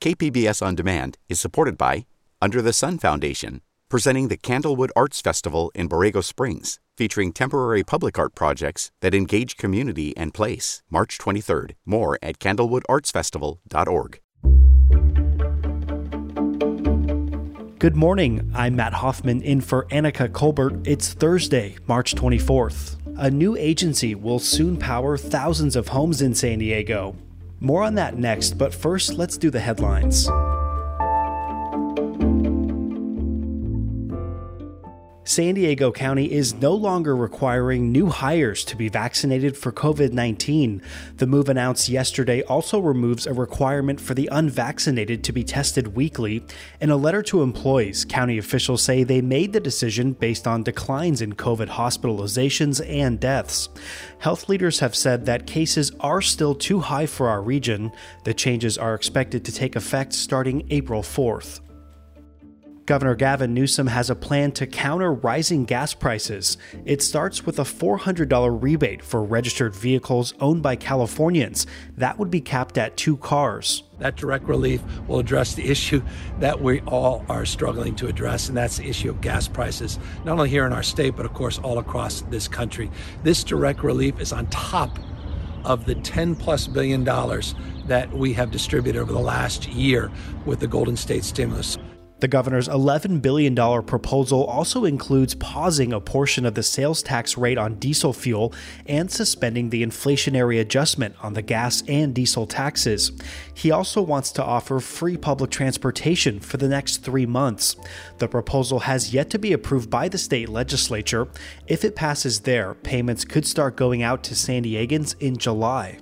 KPBS On Demand is supported by Under the Sun Foundation, presenting the Candlewood Arts Festival in Borrego Springs, featuring temporary public art projects that engage community and place. March 23rd. More at candlewoodartsfestival.org. Good morning. I'm Matt Hoffman in for Anica Colbert. It's Thursday, March 24th. A new agency will soon power thousands of homes in San Diego. More on that next, but first, let's do the headlines. San Diego County is no longer requiring new hires to be vaccinated for COVID 19. The move announced yesterday also removes a requirement for the unvaccinated to be tested weekly. In a letter to employees, county officials say they made the decision based on declines in COVID hospitalizations and deaths. Health leaders have said that cases are still too high for our region. The changes are expected to take effect starting April 4th. Governor Gavin Newsom has a plan to counter rising gas prices. It starts with a $400 rebate for registered vehicles owned by Californians. That would be capped at two cars. That direct relief will address the issue that we all are struggling to address, and that's the issue of gas prices, not only here in our state, but of course all across this country. This direct relief is on top of the 10 plus billion dollars that we have distributed over the last year with the Golden State stimulus. The governor's $11 billion proposal also includes pausing a portion of the sales tax rate on diesel fuel and suspending the inflationary adjustment on the gas and diesel taxes. He also wants to offer free public transportation for the next three months. The proposal has yet to be approved by the state legislature. If it passes there, payments could start going out to San Diegans in July.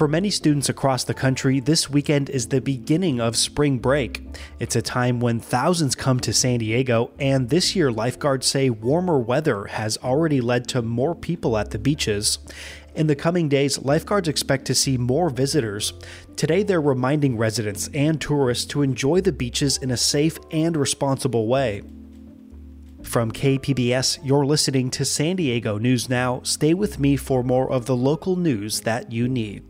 For many students across the country, this weekend is the beginning of spring break. It's a time when thousands come to San Diego, and this year, lifeguards say warmer weather has already led to more people at the beaches. In the coming days, lifeguards expect to see more visitors. Today, they're reminding residents and tourists to enjoy the beaches in a safe and responsible way. From KPBS, you're listening to San Diego News Now. Stay with me for more of the local news that you need.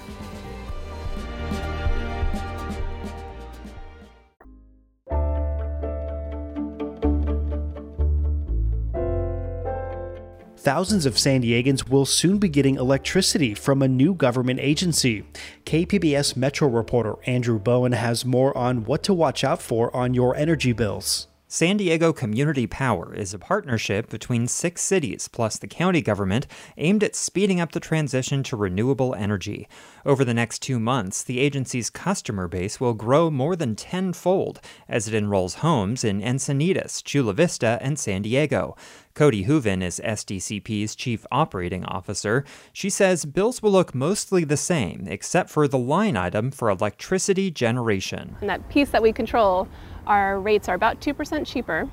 Thousands of San Diegans will soon be getting electricity from a new government agency. KPBS Metro reporter Andrew Bowen has more on what to watch out for on your energy bills. San Diego Community Power is a partnership between six cities plus the county government aimed at speeding up the transition to renewable energy. Over the next two months, the agency's customer base will grow more than tenfold as it enrolls homes in Encinitas, Chula Vista, and San Diego. Cody Hooven is SDCP's chief operating officer. She says bills will look mostly the same, except for the line item for electricity generation. And that piece that we control our rates are about 2% cheaper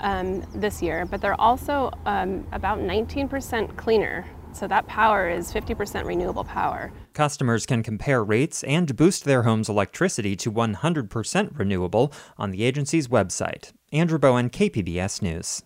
um, this year, but they're also um, about 19% cleaner. So that power is 50% renewable power. Customers can compare rates and boost their home's electricity to 100% renewable on the agency's website. Andrew Bowen, KPBS News.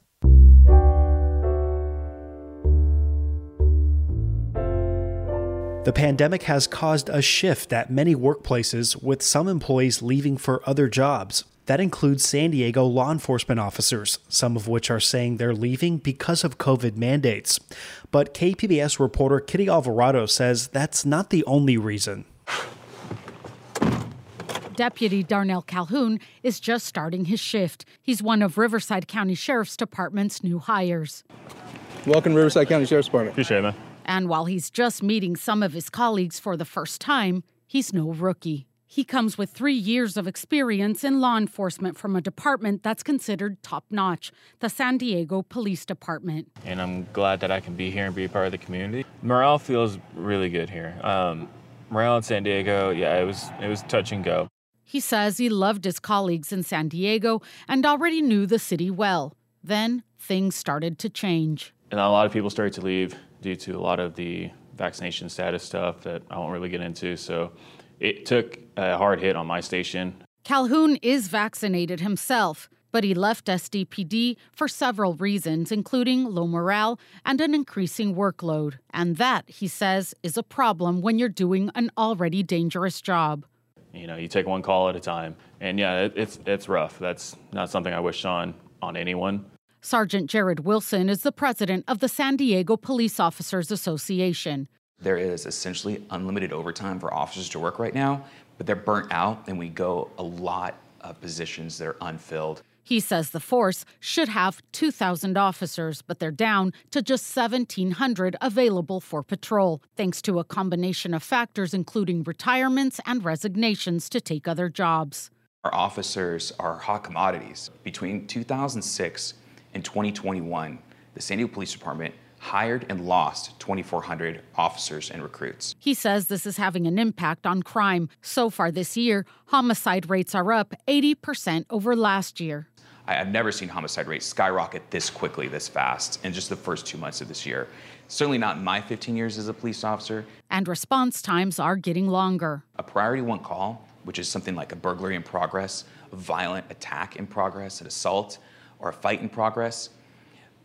The pandemic has caused a shift at many workplaces, with some employees leaving for other jobs. That includes San Diego law enforcement officers, some of which are saying they're leaving because of COVID mandates. But KPBS reporter Kitty Alvarado says that's not the only reason. Deputy Darnell Calhoun is just starting his shift. He's one of Riverside County Sheriff's Department's new hires. Welcome, Riverside County Sheriff's Department. Appreciate it, man. And while he's just meeting some of his colleagues for the first time, he's no rookie. He comes with three years of experience in law enforcement from a department that's considered top notch, the San Diego Police Department. And I'm glad that I can be here and be a part of the community. Morale feels really good here. Um, morale in San Diego, yeah, it was it was touch and go. He says he loved his colleagues in San Diego and already knew the city well. Then things started to change. And a lot of people started to leave due to a lot of the vaccination status stuff that I won't really get into. So it took a hard hit on my station. Calhoun is vaccinated himself, but he left SDPD for several reasons, including low morale and an increasing workload. And that, he says, is a problem when you're doing an already dangerous job. You know, you take one call at a time. And yeah, it, it's, it's rough. That's not something I wish on, on anyone. Sergeant Jared Wilson is the president of the San Diego Police Officers Association. There is essentially unlimited overtime for officers to work right now, but they're burnt out and we go a lot of positions that are unfilled. He says the force should have 2,000 officers, but they're down to just 1,700 available for patrol, thanks to a combination of factors including retirements and resignations to take other jobs. Our officers are hot commodities. Between 2006 in 2021, the San Diego Police Department hired and lost 2,400 officers and recruits. He says this is having an impact on crime. So far this year, homicide rates are up 80% over last year. I've never seen homicide rates skyrocket this quickly, this fast, in just the first two months of this year. Certainly not in my 15 years as a police officer. And response times are getting longer. A priority one call, which is something like a burglary in progress, a violent attack in progress, an assault, or a fight in progress,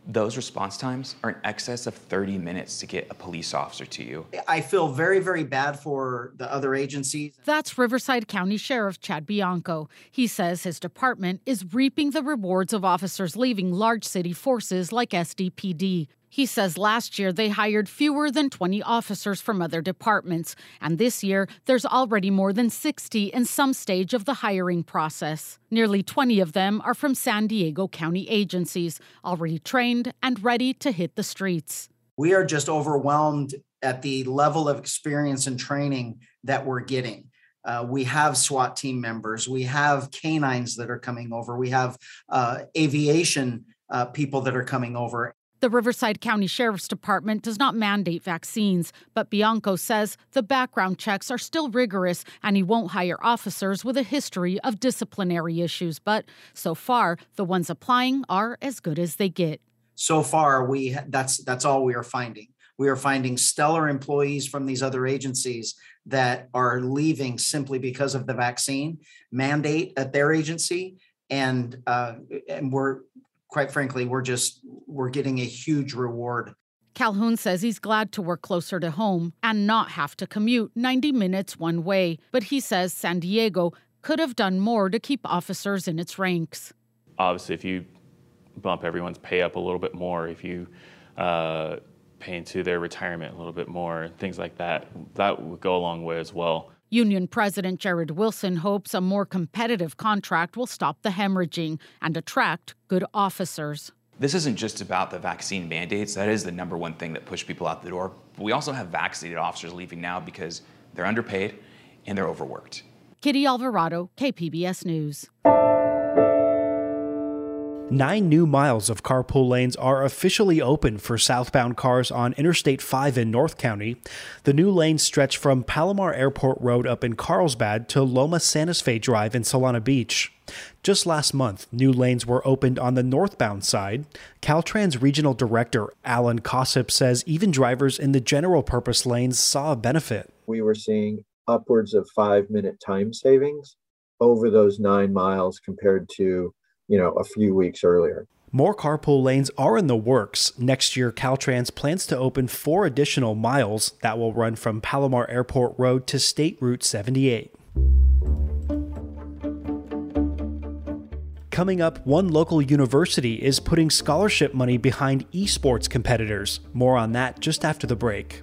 those response times are in excess of 30 minutes to get a police officer to you. I feel very, very bad for the other agencies. That's Riverside County Sheriff Chad Bianco. He says his department is reaping the rewards of officers leaving large city forces like SDPD. He says last year they hired fewer than 20 officers from other departments, and this year there's already more than 60 in some stage of the hiring process. Nearly 20 of them are from San Diego County agencies, already trained and ready to hit the streets. We are just overwhelmed at the level of experience and training that we're getting. Uh, we have SWAT team members, we have canines that are coming over, we have uh, aviation uh, people that are coming over. The Riverside County Sheriff's Department does not mandate vaccines, but Bianco says the background checks are still rigorous and he won't hire officers with a history of disciplinary issues. But so far, the ones applying are as good as they get. So far, we that's that's all we are finding. We are finding stellar employees from these other agencies that are leaving simply because of the vaccine mandate at their agency, and uh, and we're quite frankly, we're just we're getting a huge reward. Calhoun says he's glad to work closer to home and not have to commute 90 minutes one way, but he says San Diego could have done more to keep officers in its ranks. Obviously, if you bump everyone's pay up a little bit more, if you uh, pay into their retirement a little bit more, things like that, that would go a long way as well. Union President Jared Wilson hopes a more competitive contract will stop the hemorrhaging and attract good officers. This isn't just about the vaccine mandates. That is the number one thing that pushed people out the door. But we also have vaccinated officers leaving now because they're underpaid and they're overworked. Kitty Alvarado, KPBS News. Nine new miles of carpool lanes are officially open for southbound cars on Interstate 5 in North County. The new lanes stretch from Palomar Airport Road up in Carlsbad to Loma Santa Fe Drive in Solana Beach. Just last month, new lanes were opened on the northbound side. Caltrans Regional Director Alan Cossip says even drivers in the general purpose lanes saw a benefit. We were seeing upwards of five minute time savings over those nine miles compared to you know, a few weeks earlier. More carpool lanes are in the works. Next year, Caltrans plans to open four additional miles that will run from Palomar Airport Road to State Route 78. Coming up, one local university is putting scholarship money behind esports competitors. More on that just after the break.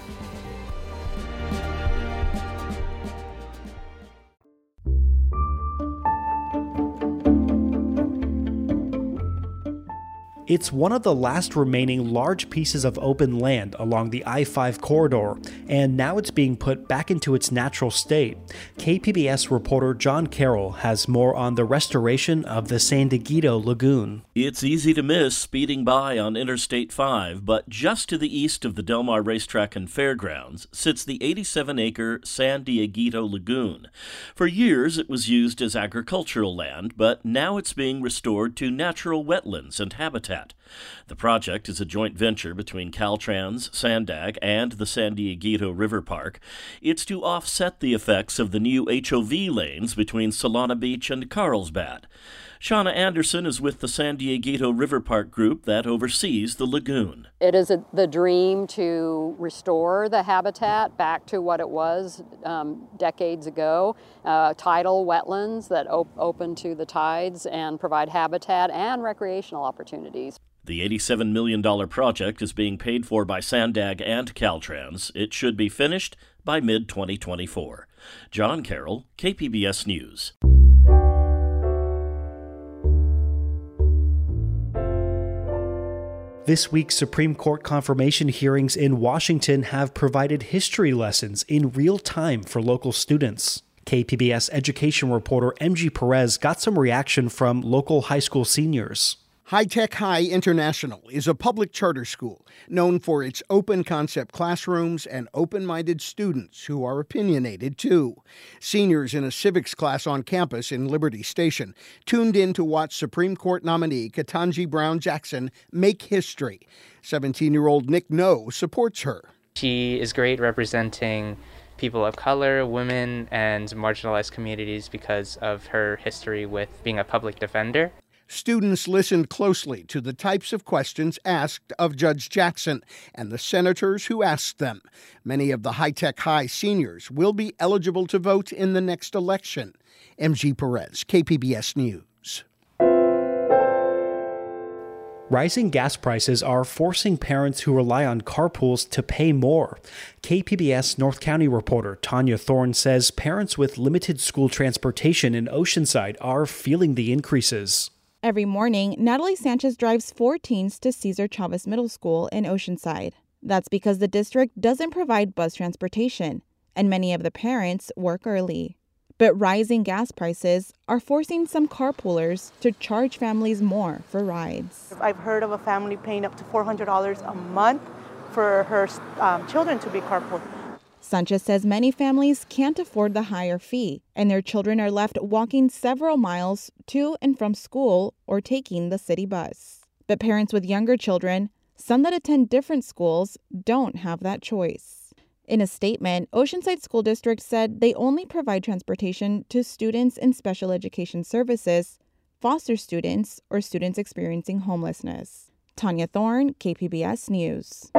It's one of the last remaining large pieces of open land along the I 5 corridor, and now it's being put back into its natural state. KPBS reporter John Carroll has more on the restoration of the San Dieguito Lagoon. It's easy to miss speeding by on Interstate 5, but just to the east of the Del Mar Racetrack and Fairgrounds sits the 87 acre San Dieguito Lagoon. For years, it was used as agricultural land, but now it's being restored to natural wetlands and habitat. The project is a joint venture between Caltrans, Sandag, and the San Dieguito River Park. It's to offset the effects of the new HOV lanes between Solana Beach and Carlsbad. Shawna Anderson is with the San Dieguito River Park group that oversees the lagoon. It is a, the dream to restore the habitat back to what it was um, decades ago. Uh, tidal wetlands that op- open to the tides and provide habitat and recreational opportunities. The $87 million project is being paid for by Sandag and Caltrans. It should be finished by mid 2024. John Carroll, KPBS News. This week's Supreme Court confirmation hearings in Washington have provided history lessons in real time for local students. KPBS education reporter MG Perez got some reaction from local high school seniors. High Tech High International is a public charter school known for its open concept classrooms and open minded students who are opinionated too. Seniors in a civics class on campus in Liberty Station tuned in to watch Supreme Court nominee Ketanji Brown Jackson make history. 17 year old Nick No supports her. She is great representing people of color, women, and marginalized communities because of her history with being a public defender. Students listened closely to the types of questions asked of Judge Jackson and the senators who asked them. Many of the High Tech High seniors will be eligible to vote in the next election. MG Perez, KPBS News. Rising gas prices are forcing parents who rely on carpools to pay more. KPBS North County reporter Tania Thorne says parents with limited school transportation in Oceanside are feeling the increases. Every morning, Natalie Sanchez drives four teens to Cesar Chavez Middle School in Oceanside. That's because the district doesn't provide bus transportation, and many of the parents work early. But rising gas prices are forcing some carpoolers to charge families more for rides. I've heard of a family paying up to $400 a month for her um, children to be carpooled. Sanchez says many families can't afford the higher fee, and their children are left walking several miles to and from school or taking the city bus. But parents with younger children, some that attend different schools, don't have that choice. In a statement, Oceanside School District said they only provide transportation to students in special education services, foster students, or students experiencing homelessness. Tania Thorne, KPBS News.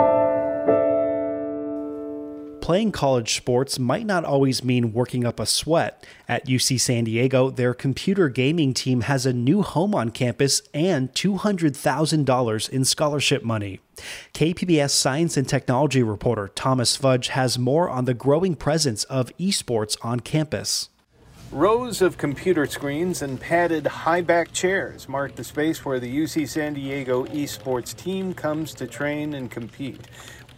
Playing college sports might not always mean working up a sweat. At UC San Diego, their computer gaming team has a new home on campus and $200,000 in scholarship money. KPBS science and technology reporter Thomas Fudge has more on the growing presence of esports on campus. Rows of computer screens and padded high back chairs mark the space where the UC San Diego esports team comes to train and compete.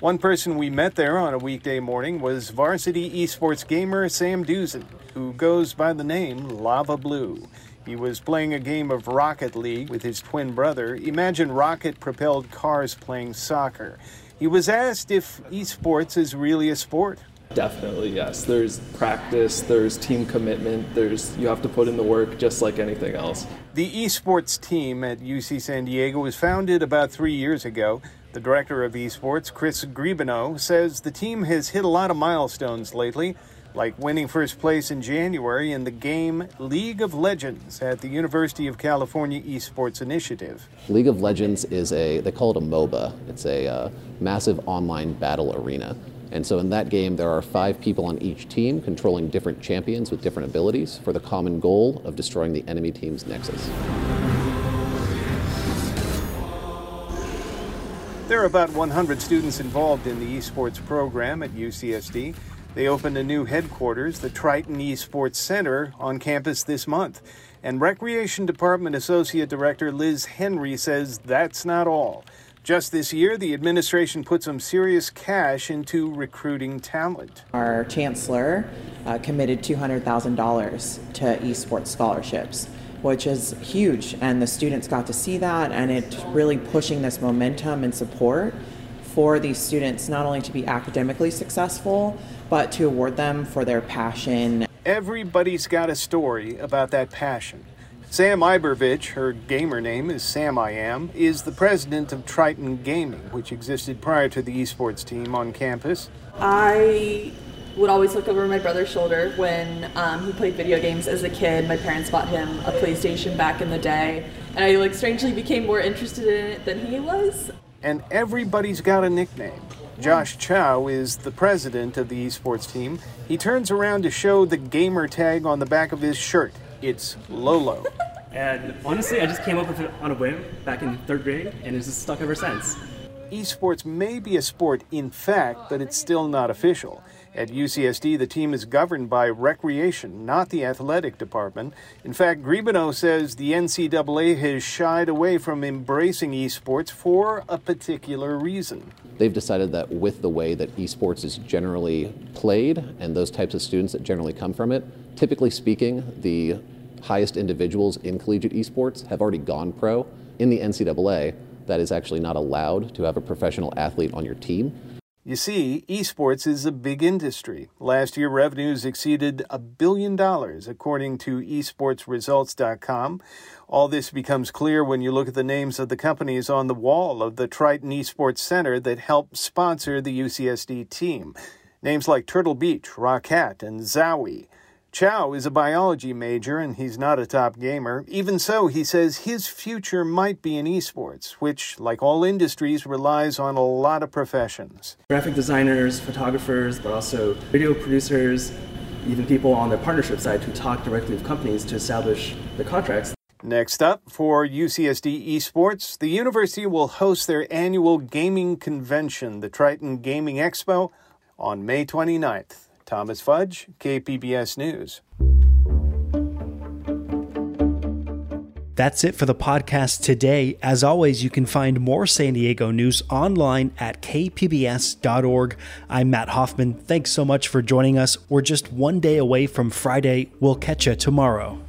One person we met there on a weekday morning was varsity esports gamer Sam Duzin, who goes by the name Lava Blue. He was playing a game of Rocket League with his twin brother. Imagine rocket propelled cars playing soccer. He was asked if esports is really a sport. Definitely, yes. There's practice, there's team commitment, there's you have to put in the work just like anything else. The esports team at UC San Diego was founded about three years ago. The director of esports, Chris Griebenow, says the team has hit a lot of milestones lately, like winning first place in January in the game League of Legends at the University of California Esports Initiative. League of Legends is a, they call it a MOBA. It's a uh, massive online battle arena. And so in that game, there are five people on each team controlling different champions with different abilities for the common goal of destroying the enemy team's nexus. There are about 100 students involved in the esports program at UCSD. They opened a new headquarters, the Triton Esports Center, on campus this month. And Recreation Department Associate Director Liz Henry says that's not all. Just this year, the administration put some serious cash into recruiting talent. Our chancellor uh, committed $200,000 to esports scholarships which is huge. And the students got to see that, and it's really pushing this momentum and support for these students not only to be academically successful, but to award them for their passion. Everybody's got a story about that passion. Sam Iberovich, her gamer name is Sam I Am, is the president of Triton Gaming, which existed prior to the esports team on campus. I would always look over my brother's shoulder when um, he played video games as a kid. My parents bought him a PlayStation back in the day, and I like strangely became more interested in it than he was. And everybody's got a nickname. Josh Chow is the president of the esports team. He turns around to show the gamer tag on the back of his shirt. It's Lolo. and honestly, I just came up with it on a whim back in third grade, and it's just stuck ever since. Esports may be a sport in fact, but it's still not official. At UCSD, the team is governed by recreation, not the athletic department. In fact, Griebenow says the NCAA has shied away from embracing esports for a particular reason. They've decided that with the way that esports is generally played and those types of students that generally come from it, typically speaking, the highest individuals in collegiate esports have already gone pro. In the NCAA, that is actually not allowed to have a professional athlete on your team. You see, esports is a big industry. Last year, revenues exceeded a billion dollars, according to esportsresults.com. All this becomes clear when you look at the names of the companies on the wall of the Triton Esports Center that help sponsor the UCSD team. Names like Turtle Beach, Roccat, and Zowie. Chow is a biology major and he's not a top gamer. Even so, he says his future might be in esports, which, like all industries, relies on a lot of professions. Graphic designers, photographers, but also video producers, even people on the partnership side who talk directly with companies to establish the contracts. Next up, for UCSD Esports, the university will host their annual gaming convention, the Triton Gaming Expo, on May 29th. Thomas Fudge, KPBS News. That's it for the podcast today. As always, you can find more San Diego news online at kpbs.org. I'm Matt Hoffman. Thanks so much for joining us. We're just one day away from Friday. We'll catch you tomorrow.